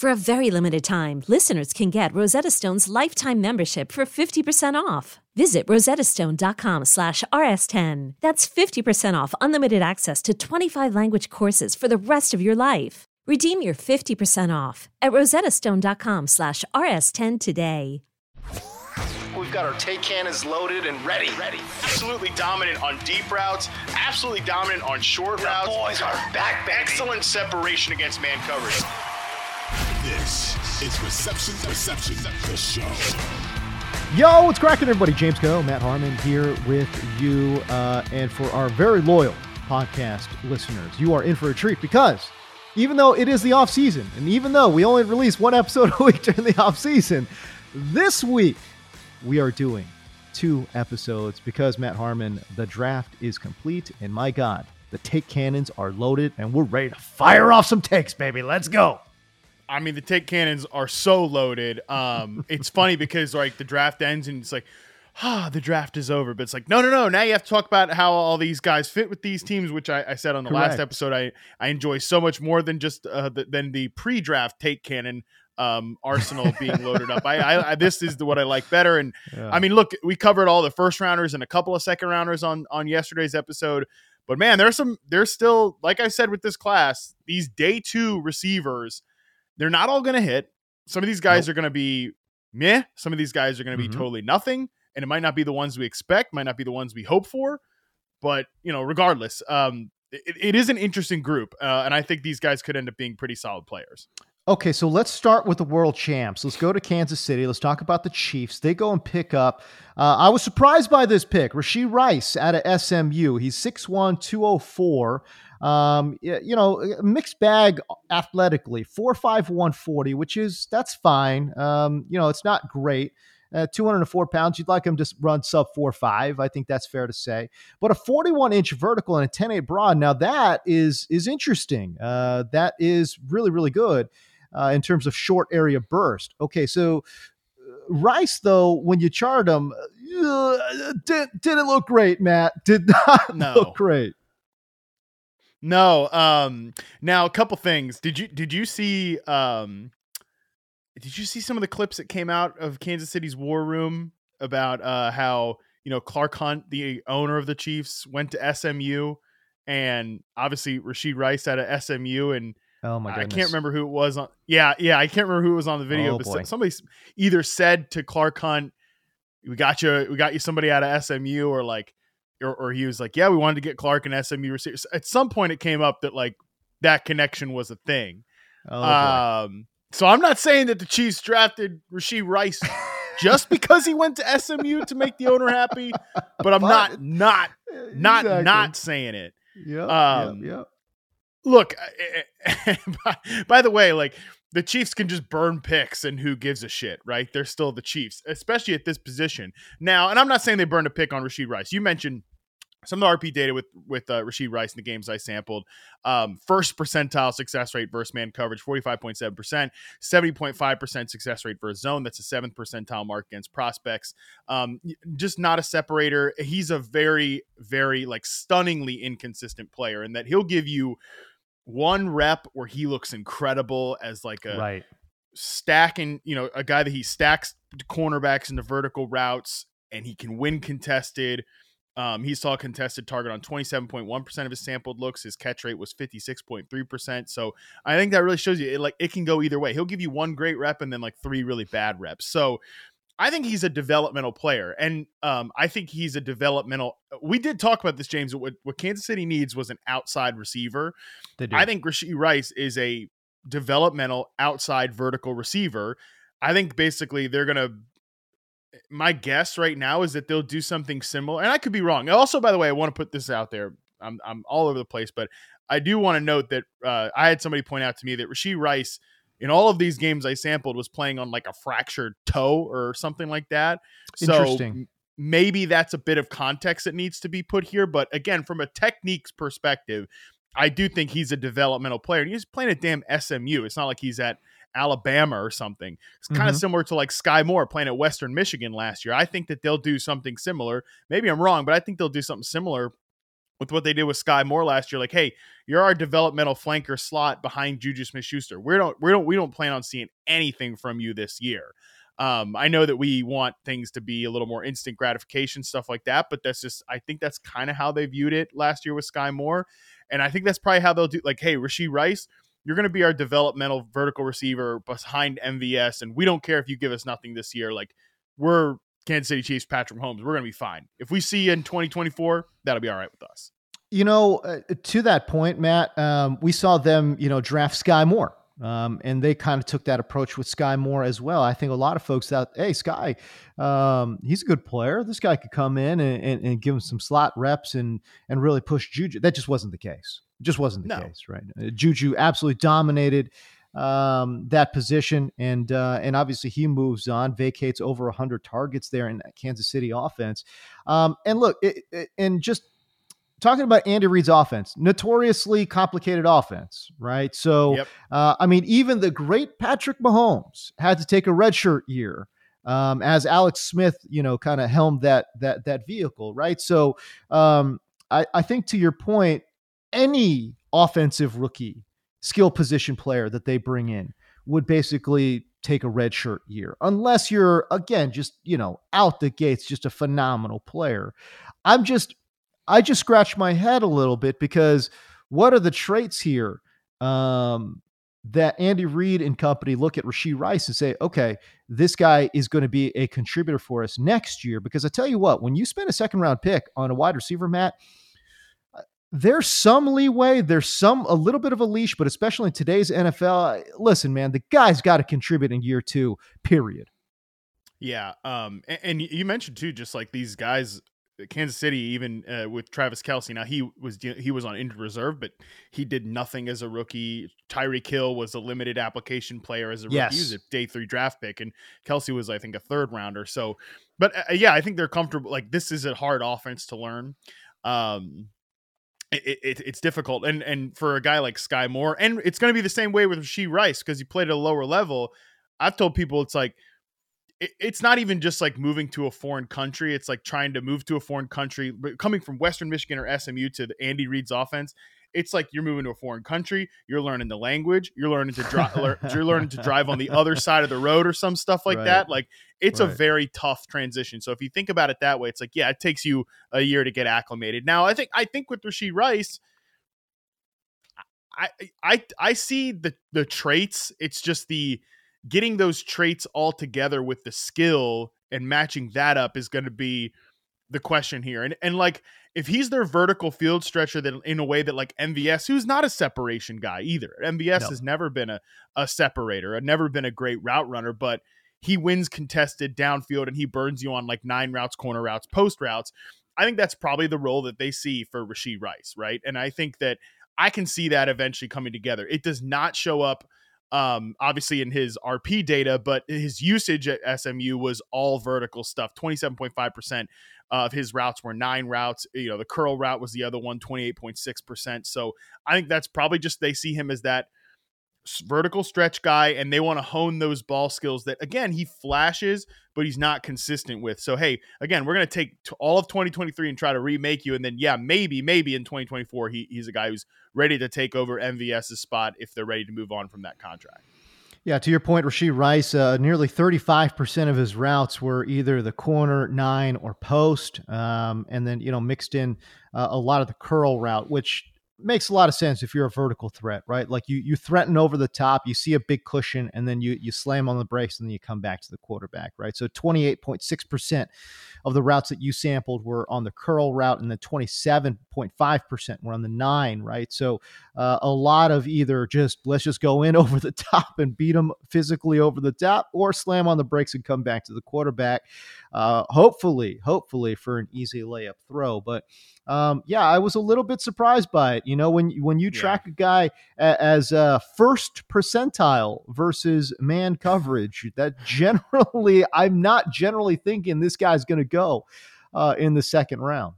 For a very limited time, listeners can get Rosetta Stone's lifetime membership for 50% off. Visit rosettastone.com slash rs10. That's 50% off unlimited access to 25 language courses for the rest of your life. Redeem your 50% off at rosettastone.com slash rs10 today. We've got our take cannons loaded and ready. Ready. Absolutely dominant on deep routes. Absolutely dominant on short the routes. boys are back, baby. Excellent separation against man coverage. This is Reception Perception, the show. Yo, what's cracking, everybody? James Koh, Matt Harmon here with you. Uh, and for our very loyal podcast listeners, you are in for a treat because even though it is the off season, and even though we only release one episode a week during the off season, this week we are doing two episodes because Matt Harmon, the draft is complete, and my God, the take cannons are loaded, and we're ready to fire off some takes, baby. Let's go. I mean, the take cannons are so loaded. Um, it's funny because like the draft ends and it's like, ah, the draft is over. But it's like, no, no, no. Now you have to talk about how all these guys fit with these teams, which I, I said on the Correct. last episode. I I enjoy so much more than just uh, the, than the pre-draft take cannon um, arsenal being loaded up. I, I, I this is the, what I like better. And Yeah. I mean, look, we covered all the first rounders and a couple of second rounders on on yesterday's episode. But man, there's some. There's still, like I said with this class, these day two receivers they're not all going to hit. Some of these guys are going to be meh. Some of these guys are going to be Mhm. totally nothing, and it might not be the ones we expect, might not be the ones we hope for. But you know, regardless, um, it, it is an interesting group, uh, and I think these guys could end up being pretty solid players. Okay, so let's start with the world champs. Let's go to Kansas City. Let's talk about the Chiefs. They go and pick up. Uh, I was surprised by this pick, Rashee Rice out of SMU. He's 6'1, 204. Um, you know, mixed bag athletically, 4'5, 140, which is that's fine. Um, you know, it's not great. Uh, 204 pounds. You'd like him to run sub 4'5. I think that's fair to say. But a 41 inch vertical and a 10 8 broad. Now that is is interesting. Uh, that is really really good uh, in terms of short area burst. Okay, so uh, Rice though, when you chart him, uh, did, didn't look great. Matt did not No. look great. No. Um. Now, a couple things. Did you did you see um did you see some of the clips that came out of Kansas City's war room about uh how you know Clark Hunt, the owner of the Chiefs, went to SMU and obviously Rashee Rice out of SMU and Oh my god, I can't remember who it was on. Yeah, yeah, I can't remember who it was on the video, Oh, but boy. somebody either said to Clark Hunt, "We got you, we got you somebody out of SMU," or like, or, or he was like, "Yeah, we wanted to get Clark and SMU receivers." At some point, it came up that like that connection was a thing. Oh, um, so I'm not saying that the Chiefs drafted Rashee Rice just because he went to SMU to make the owner happy, but I'm But- not not not Exactly. not saying it Yep, um, yep, yep. look by, by the way like the chiefs can just burn picks and who gives a shit right they're still the chiefs especially at this position now and i'm not saying they burned a pick on rashee rice you mentioned some of the RP data with with uh, Rashee Rice in the games I sampled. Um, first percentile success rate versus man coverage, forty five point seven percent, seventy point five percent success rate versus zone. That's a seventh percentile mark against prospects. Um, just not a separator. He's a very very like stunningly inconsistent player, in that he'll give you one rep where he looks incredible as like a right. stacking, you know, a guy that he stacks cornerbacks into vertical routes and he can win contested. Um, he saw a contested target on 27.1% of his sampled looks. His catch rate was 56.3%. So I think that really shows you it, like it can go either way. He'll give you one great rep and then like three really bad reps. So I think he's a developmental player, and um, I think he's a developmental. We did talk about this, James. What, what Kansas City needs was an outside receiver. I think Rashee Rice is a developmental outside vertical receiver. I think basically they're gonna. My guess right now is that they'll do something similar, and I could be wrong. Also, by the way, I want to put this out there. I'm I'm all over the place, but I do want to note that uh, I had somebody point out to me that Rashee Rice in all of these games I sampled was playing on like a fractured toe or something like that. So maybe that's a bit of context that needs to be put here. But again, from a techniques perspective, I do think he's a developmental player. And he's playing at damn SMU. It's not like he's at Alabama or something. It's kind of mm-hmm. similar to like Skyy Moore playing at Western Michigan last year. I think that they'll do something similar. Maybe I'm wrong, but I think they'll do something similar with what they did with Skyy Moore last year. Like, hey, you're our developmental flanker slot behind Juju Smith Schuster. We don't we don't we don't plan on seeing anything from you this year. Um, I know that we want things to be a little more instant gratification, stuff like that, but that's just I think that's kind of how they viewed it last year with Skyy Moore. And I think that's probably how they'll do like, hey, Rashee Rice, you're going to be our developmental vertical receiver behind MVS, and we don't care if you give us nothing this year. Like, we're Kansas City Chiefs, Patrick Mahomes, we're going to be fine. If we see you in 2024, that'll be all right with us. You know, uh, to that point, Matt, um, we saw them, you know, draft Skyy Moore. Um, and they kind of took that approach with Skyy Moore as well. I think a lot of folks thought, hey, Skyy, um, he's a good player. This guy could come in and, and, and, give him some slot reps and and really push Juju. That just wasn't the case. It just wasn't the no. case, right? Uh, Juju absolutely dominated um, that position, and uh, and obviously he moves on, vacates over hundred targets there in that Kansas City offense. Um, and look, it, it, and just talking about Andy Reid's offense, notoriously complicated offense, right? So, yep. uh, I mean, even the great Patrick Mahomes had to take a redshirt year. Um, as Alex Smith, you know, kind of helmed that that that vehicle, right? So, um, I, I think to your point, any offensive rookie skill position player that they bring in would basically take a red shirt year unless you're again just you know out the gates just a phenomenal player i'm just i just scratch my head a little bit because what are the traits here um, that andy reid and company look at rashee rice and say okay this guy is going to be a contributor for us next year because i tell you what when you spend a second round pick on a wide receiver matt there's some leeway. There's some a little bit of a leash, but especially in today's NFL, listen, man, the guy's got to contribute in year two. Period. Yeah, um, and, and, you mentioned too, just like these guys, Kansas City, even uh, with Travis Kelce. Now he was he was on injured reserve, but he did nothing as a rookie. Tyreek Hill was a limited application player as a rookie. Yes. He was a day three draft pick, and Kelce was, I think, a third rounder. So, but uh, yeah, I think they're comfortable. Like this is a hard offense to learn. Um, it, it, it's difficult. And and for a guy like Skyy Moore, and it's going to be the same way with Rashee Rice because he played at a lower level. I've told people it's like it, it's not even just like moving to a foreign country. It's like trying to move to a foreign country, but coming from Western Michigan or SMU to the Andy Reid's offense it's like you're moving to a foreign country, you're learning the language, you're learning to drive, you're learning to drive on the other side of the road or some stuff like right. that. Like it's right. a very tough transition. So if you think about it that way, it's like yeah, it takes you a year to get acclimated. Now I think I think with Rashee Rice. I, I I see the the traits. It's just the getting those traits all together with the skill and matching that up is going to be the question here. And and like if he's their vertical field stretcher that in a way that like MVS, who's not a separation guy either. MVS no. has never been a, a separator, a never been a great route runner, but he wins contested downfield and he burns you on like nine routes, corner routes, post routes. I think that's probably the role that they see for Rashee Rice, right? And I think that I can see that eventually coming together. It does not show up um, obviously in his RP data, but his usage at SMU was all vertical stuff 27.5% of his routes were nine routes. You know, the curl route was the other one, 28.6%. So I think that's probably just they see him as that vertical stretch guy and they want to hone those ball skills that again he flashes but he's not consistent with so hey again we're going to take all of 2023 and try to remake you and then yeah maybe maybe in 2024 he, he's a guy who's ready to take over mvs's spot if they're ready to move on from that contract yeah, to your point, Rashee Rice, uh, nearly 35% of his routes were either the corner, nine, or post. Um, and then, you know, mixed in uh, a lot of the curl route, which makes a lot of sense if you're a vertical threat, right? Like you you threaten over the top, you see a big cushion, and then you you slam on the brakes, and then you come back to the quarterback, right? So 28.6 percent of the routes that you sampled were on the curl route, and then 27.5 percent were on the nine, right? So uh, a lot of either just let's just go in over the top and beat them physically over the top, or slam on the brakes and come back to the quarterback. Uh, hopefully, hopefully for an easy layup throw, but um, yeah, I was a little bit surprised by it. You know, when when you track yeah. a guy a, as a first percentile versus man coverage, that generally I'm not generally thinking this guy's going to go uh, in the second round.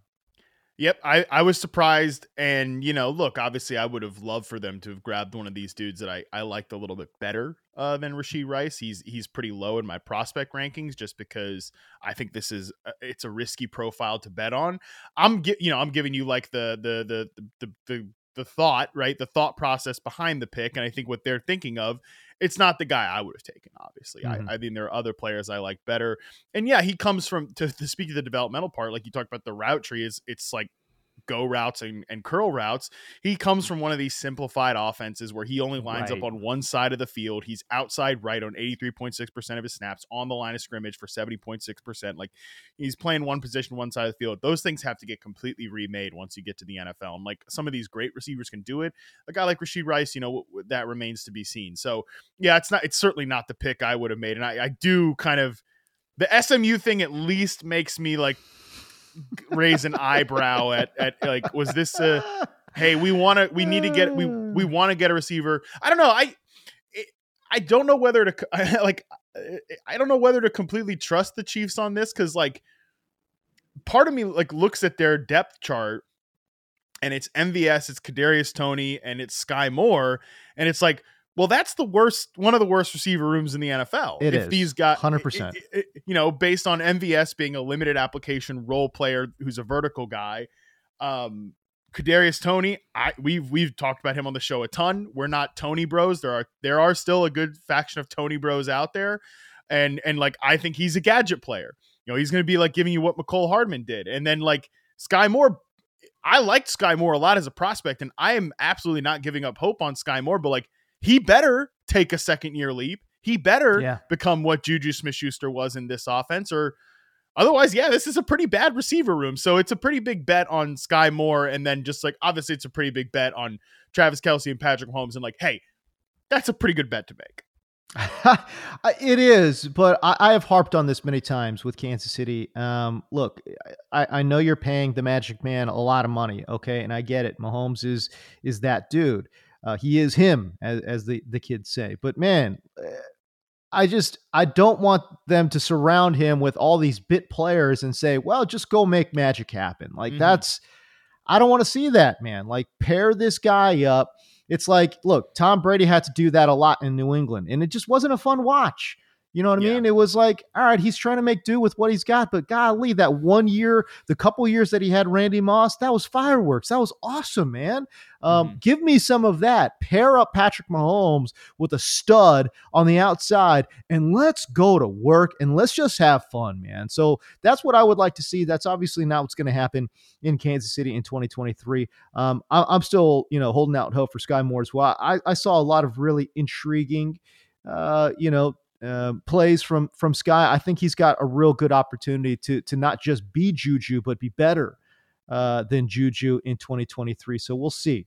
Yep, I, I was surprised. And, you know, look, obviously I would have loved for them to have grabbed one of these dudes that I, I liked a little bit better uh, than Rashee Rice. He's he's pretty low in my prospect rankings just because I think this is it's a risky profile to bet on. I'm you know, I'm giving you like the the the the, the the thought, right? The thought process behind the pick. And I think what they're thinking of, it's not the guy I would have taken, obviously. Mm-hmm. I, I mean, there are other players I like better. And yeah, he comes from, to, to speak of the developmental part, like you talked about the route tree, is it's like go routes and, and curl routes. He comes from one of these simplified offenses where he only lines right. up on one side of the field. He's outside right on 83.6% of his snaps on the line of scrimmage for 70.6%. Like he's playing one position, one side of the field. Those things have to get completely remade once you get to the NFL. And like some of these great receivers can do it. A guy like Rashee Rice, you know, that remains to be seen. So yeah, it's not, it's certainly not the pick I would have made. And I, I do kind of, the SMU thing at least makes me like raise an eyebrow at at like was this a hey we want to we need to get we we want to get a receiver. I don't know i i don't know whether to like i don't know whether to completely trust the chiefs on this because like part of me like looks at their depth chart and it's mvs it's kadarius toney and it's skyy moore and it's like well, that's the worst, one of the worst receiver rooms in the NFL. It if is, these got hundred percent. You know, based on MVS being a limited application role player who's a vertical guy, um, Kadarius Toney, I we've we've talked about him on the show a ton. We're not Toney Bros. There are there are still a good faction of Toney Bros out there, and and like I think he's a gadget player. You know, he's going to be like giving you what Mecole Hardman did, and then like Skyy Moore. I liked Skyy Moore a lot as a prospect, and I am absolutely not giving up hope on Skyy Moore, but like he better take a second year leap. He better yeah. become what Juju Smith Schuster was in this offense, or otherwise, yeah, this is a pretty bad receiver room. So it's a pretty big bet on Skyy Moore. And then just like, obviously, it's a pretty big bet on Travis Kelce and Patrick Mahomes. And like, hey, that's a pretty good bet to make. it is, but I, I, have harped on this many times with Kansas City. Um, look, I, I, know you're paying the Magic Man a lot of money, okay, and I get it. Mahomes is is that dude. Uh, he is him, as, as the, the kids say. But man, eh, I just I don't want them to surround him with all these bit players and say, "Well, just go make magic happen." Like mm-hmm. that's I don't want to see that, man. Like pair this guy up. It's like, look, Tom Brady had to do that a lot in New England, and it just wasn't a fun watch. You know what I yeah. mean? It was like, all right, he's trying to make do with what he's got, but golly, that one year, the couple years that he had Randy Moss, that was fireworks. That was awesome, man. Um, mm-hmm. Give me some of that. Pair up Patrick Mahomes with a stud on the outside, and let's go to work and let's just have fun, man. So that's what I would like to see. That's obviously not what's going to happen in Kansas City in 2023. Um, I, am still, you know, holding out hope for Skyy Moore as well. I, I saw a lot of really intriguing uh, you know, uh, plays from from Skyy, I think he's got a real good opportunity to to not just be Juju, but be better uh, than Juju in 2023. So we'll see.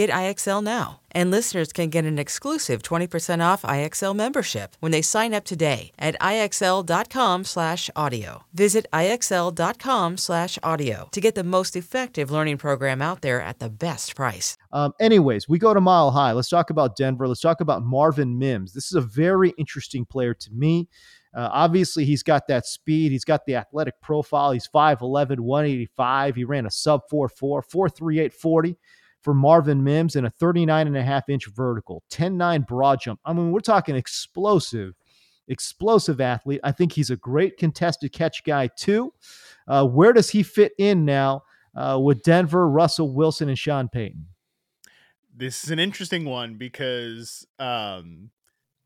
Get IXL now. And listeners can get an exclusive 20% off IXL membership when they sign up today at IXL.com/audio. Visit IXL.com/audio to get the most effective learning program out there at the best price. Um, anyways, we go to Mile High. Let's talk about Denver. Let's talk about Marvin Mims. This is a very interesting player to me. Uh, obviously, he's got that speed. He's got the athletic profile. He's 5'11, 185. He ran a sub 4'4, 4'38, 40 for Marvin Mims and a 39 and a half inch vertical, 10'9 broad jump. I mean, we're talking explosive, explosive athlete. I think he's a great contested catch guy, too. Uh, where does he fit in now uh, with Denver, Russell Wilson, and Sean Payton? This is an interesting one because um,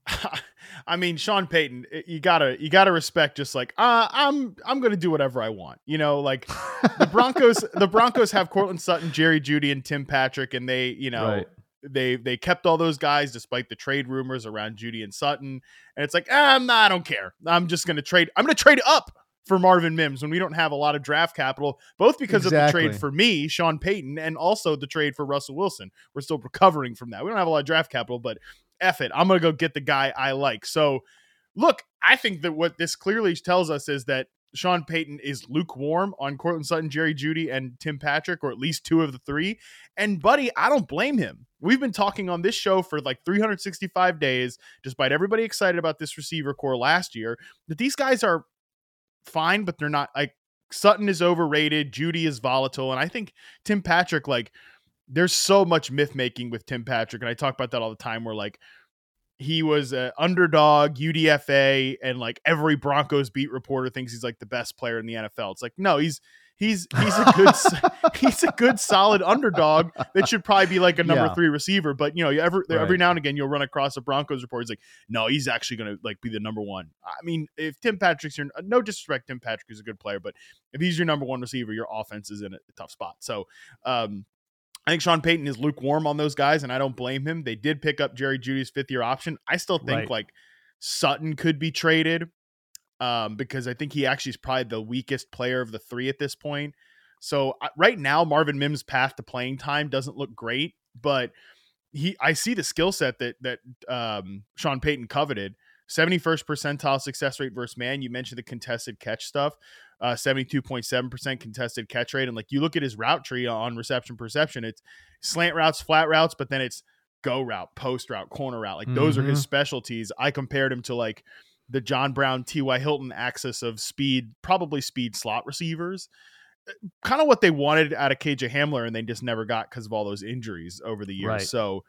I mean, Sean Payton, you gotta you gotta respect just like uh, I'm I'm gonna do whatever I want. You know, like the Broncos the Broncos have Courtland Sutton, Jerry Jeudy, and Tim Patrick, and they you know right. they they kept all those guys despite the trade rumors around Jeudy and Sutton. And it's like ah, I don't care. I'm just gonna trade. I'm gonna trade up for Marvin Mims when we don't have a lot of draft capital, both because exactly. of the trade for me, Sean Payton, and also the trade for Russell Wilson. We're still recovering from that. We don't have a lot of draft capital, but F it. I'm going to go get the guy I like. So, look, I think that what this clearly tells us is that Sean Payton is lukewarm on Courtland Sutton, Jerry Jeudy, and Tim Patrick, or at least two of the three. And, buddy, I don't blame him. We've been talking on this show for like 365 days, despite everybody excited about this receiver core last year, that these guys are fine, but they're not like Sutton is overrated, Jeudy is volatile. And I think Tim Patrick, like, there's so much myth making with Tim Patrick, and I talk about that all the time. Where like he was an underdog UDFA, and like every Broncos beat reporter thinks he's like the best player in the NFL. It's like no, he's he's he's a good he's a good solid underdog that should probably be like a number yeah. three receiver. But you know, every right. every now and again you'll run across a Broncos report. He's like, no, he's actually going to like be the number one. I mean, if Tim Patrick's your no disrespect, Tim Patrick is a good player, but if he's your number one receiver, your offense is in a tough spot. So, um, I think Sean Payton is lukewarm on those guys, and I don't blame him. They did pick up Jerry Jeudy's fifth year option. I still think right. like Sutton could be traded um, because I think he actually is probably the weakest player of the three at this point. So uh, right now, Marvin Mims' path to playing time doesn't look great, but he I see the skill set that that um, Sean Payton coveted. 71st percentile success rate versus man. You mentioned the contested catch stuff uh, 72.7% contested catch rate. And like you look at his route tree on reception perception, it's slant routes, flat routes, but then it's go route, post route, corner route. Like those mm-hmm. are his mm-hmm. specialties. I compared him to like the John Brown, T.Y. Hilton axis of speed, probably speed slot receivers. Uh, kind of what they wanted out of KJ Hamler, and they just never got because of all those injuries over the years. Right. So,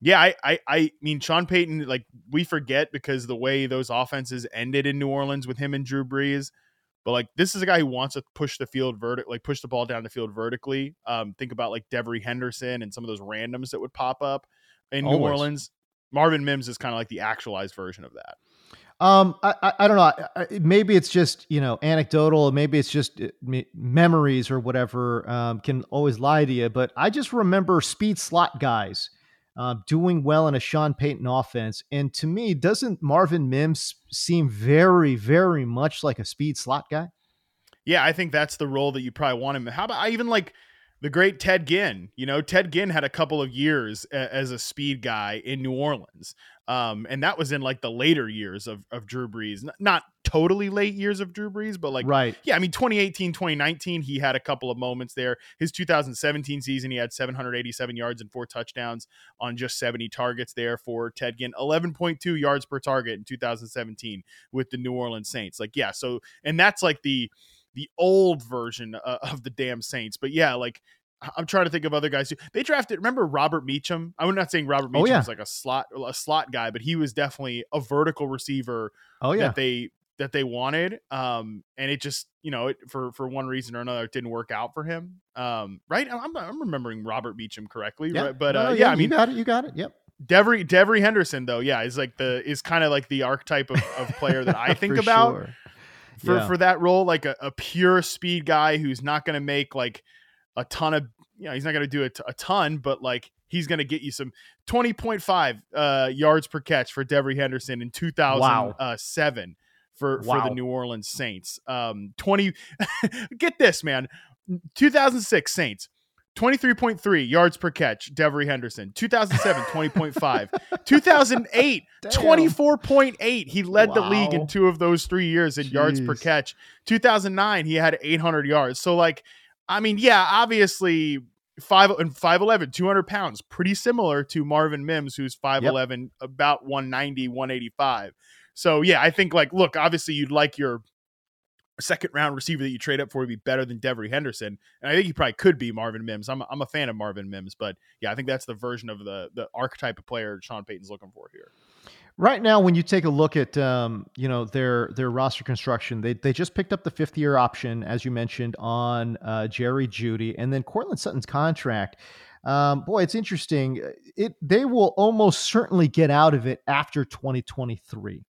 yeah, I, I, I mean, Sean Payton, like we forget because the way those offenses ended in New Orleans with him and Drew Brees but like this is a guy who wants to push the field vertic, like push the ball down the field vertically. Um, think about like Devery Henderson and some of those randoms that would pop up in Always. New Orleans. Marvin Mims is kind of like the actualized version of that. Um, I, I, I don't know. I, I, maybe it's just you know anecdotal. Maybe it's just uh, memories or whatever. Um, can always lie to you. But I just remember speed slot guys uh, doing well in a Sean Payton offense. And to me, doesn't Marvin Mims seem very, very much like a speed slot guy? Yeah, I think that's the role that you probably want him. How about I even like the great Ted Ginn? You know, Ted Ginn had a couple of years a, as a speed guy in New Orleans. Um, and that was in like the later years of, of Drew Brees, not totally late years of Drew Brees, but like, right. Yeah. I mean, 2018, 2019, he had a couple of moments there. His 2017 season, he had 787 yards and four touchdowns on just 70 targets there for Ted Ginn, 11.2 yards per target in 2017 with the New Orleans Saints. Like, yeah. So, and that's like the, the old version uh, of the damn Saints. But yeah, like I'm trying to think of other guys who they drafted. Remember Robert Meacham? I'm not saying Robert Meacham oh, yeah. was like a slot a slot guy, but he was definitely a vertical receiver. Oh yeah, that they that they wanted. Um, and it just you know it, for for one reason or another it didn't work out for him. Um, right? I'm I'm remembering Robert Meacham correctly. Yeah. Right? But no, uh, yeah, I mean, you got it. You got it. Yep. Devery Devery Henderson though, yeah, is like the is kind of like the archetype of, of player that I think about. Sure. For, yeah. for that role, like a, a pure speed guy who's not going to make like a ton of you know he's not going to do a, t- a ton, but like he's going to get you some 20.5 uh, yards per catch for Devery Henderson in 2007 wow. uh, for wow. for the New Orleans Saints. Um, 20 get this man, 2006 Saints 23.3 yards per catch, Devery Henderson. 2007, 20.5. 2008, Damn. 24.8. He led the league in two of those three years in yards per catch. 2009, he had 800 yards. So, like, I mean, yeah, obviously, five and 5'11, 200 pounds, pretty similar to Marvin Mims, who's 5'11, about 190, 185. So, yeah, I think, like, look, obviously, you'd like your second round receiver that you trade up for would be better than Devery Henderson. And I think he probably could be Marvin Mims. I'm, I'm a fan of Marvin Mims, but yeah, I think that's the version of the the archetype of player Sean Payton's looking for here. Right now, when you take a look at um, you know their their roster construction, they they just picked up the fifth year option, as you mentioned, on uh, Jerry Jeudy, and then Courtland Sutton's contract. Um, boy, it's interesting. It they will almost certainly get out of it after 2023,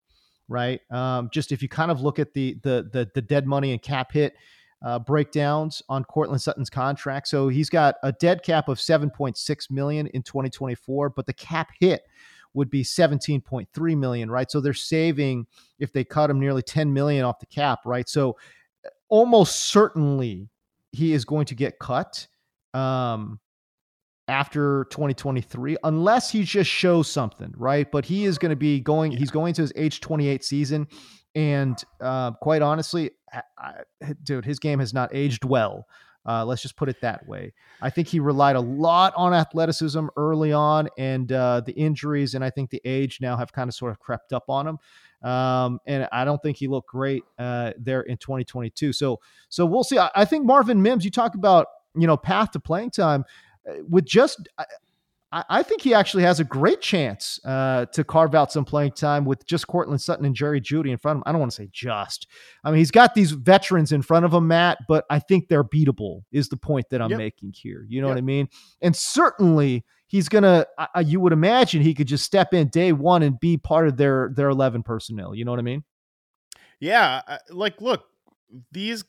right? Um, just if you kind of look at the the the, the dead money and cap hit uh, breakdowns on Courtland Sutton's contract, so he's got a dead cap of 7.6 million in 2024, but the cap hit would be 17.3 million, right? So they're saving if they cut him nearly 10 million off the cap, right? So almost certainly he is going to get cut um after 2023 unless he just shows something, right? But he is going to be going he's going to his age 28 season and uh quite honestly, I, I, dude, his game has not aged well. Uh, let's just put it that way. I think he relied a lot on athleticism early on, and uh, the injuries and I think the age now have kind of sort of crept up on him. Um, and I don't think he looked great uh, there in 2022. So, so we'll see. I, I think Marvin Mims. You talk about you know path to playing time with just. I, I think he actually has a great chance uh, to carve out some playing time with just Courtland Sutton and Jerry Jeudy in front of him. I don't want to say just. I mean, he's got these veterans in front of him, Matt, but I think they're beatable, is the point that I'm Yep. making here. You know Yep. what I mean? And certainly he's going to, you would imagine he could just step in day one and be part of their, their 11 personnel. You know what I mean? Yeah, like look, these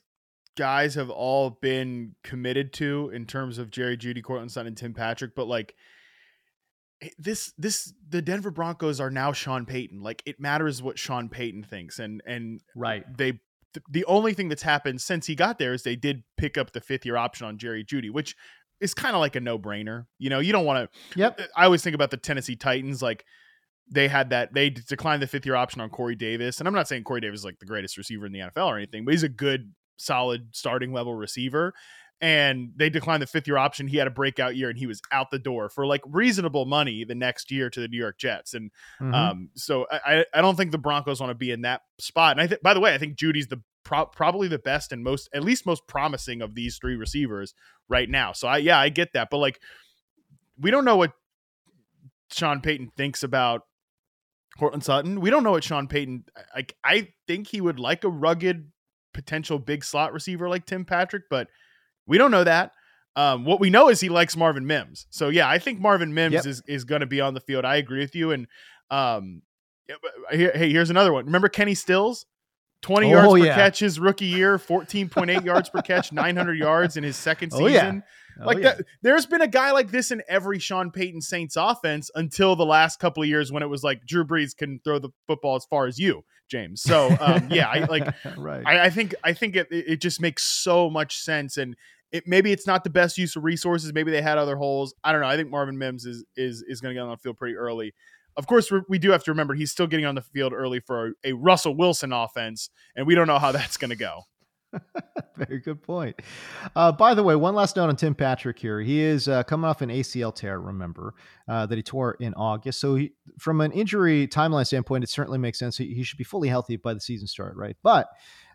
guys have all been committed to in terms of Jerry Jeudy, Courtland Sutton, and Tim Patrick, but like eh, this this the Denver Broncos are now Sean Payton. Like it matters what Sean Payton thinks and and Right. they th- the only thing that's happened since he got there is they did pick up the fifth year option on Jerry Jeudy, which is kind of like a no brainer. You know, you don't want to Yep. I always think about the Tennessee Titans, like they had that they declined the fifth year option on Corey Davis, and I'm not saying Corey Davis is like the greatest receiver in the NFL or anything, but he's a good, solid starting level receiver. And they declined the fifth year option. He had a breakout year, and he was out the door for like reasonable money the next year to the New York Jets. And Mhm. um, so I, I- I don't think the Broncos want to be in that spot. And I think, by the way, I think Jeudy's the pro- probably the best and most, at least most promising of these three receivers right now. So I, yeah, I get that, but like, we don't know what Sean Payton thinks about Courtland Sutton. We don't know what Sean Payton. Like, I think he would like a rugged, potential big slot receiver like Tim Patrick, but we don't know that. Um, what we know is he likes Marvin Mims. So yeah, I think Marvin Mims Yep. is is going to be on the field. I agree with you. And um, here, hey, here's another one. Remember Kenny Stills? 20 yards Oh, per yeah. catch his rookie year, 14.8 yards per catch, 900 yards in his second Oh, season. yeah. Oh, like yeah. that, there's been a guy like this in every Sean Payton Saints offense until the last couple of years when it was like Drew Brees can throw the football as far as you, James. So um, yeah, I like right. I, I think I think it, it just makes so much sense, and it maybe it's not the best use of resources. Maybe they had other holes. I don't know. I think Marvin Mims is is is going to get on the field pretty early. Of course, we're, do have to remember he's still getting on the field early for a, a Russell Wilson offense, and we don't know how that's going to go. Very good point. Uh, by the way, one last note on Tim Patrick here. He is uh, coming off an ACL tear, remember, uh, that he tore in August. So, he, from an injury timeline standpoint, it certainly makes sense. He, he should be fully healthy by the season start, right? But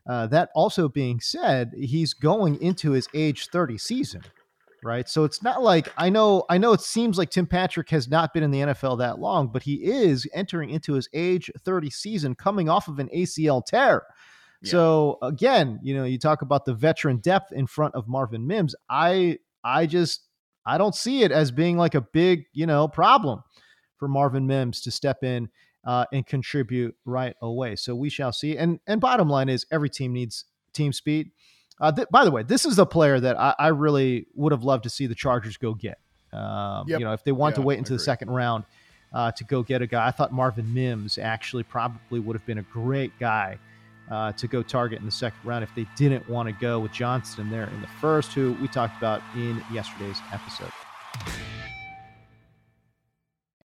uh, that also being said, he's going into his age 30 season, right? So it's not like I know I know it seems like Tim Patrick has not been in the NFL that long, but he is entering into his age 30 season coming off of an ACL tear. Yeah. So again, you know, you talk about the veteran depth in front of Marvin Mims. I I just I don't see it as being like a big, you know, problem for Marvin Mims to step in uh, and contribute right away. So we shall see. And and bottom line is every team needs team speed. Uh, th- by the way, this is a player that I, I really would have loved to see the Chargers go get. Um, Yep. You know, if they want to wait into the second round uh, to go get a guy, I thought Marvin Mims actually probably would have been a great guy uh, to go target in the second round if they didn't want to go with Johnston there in the first, who we talked about in yesterday's episode.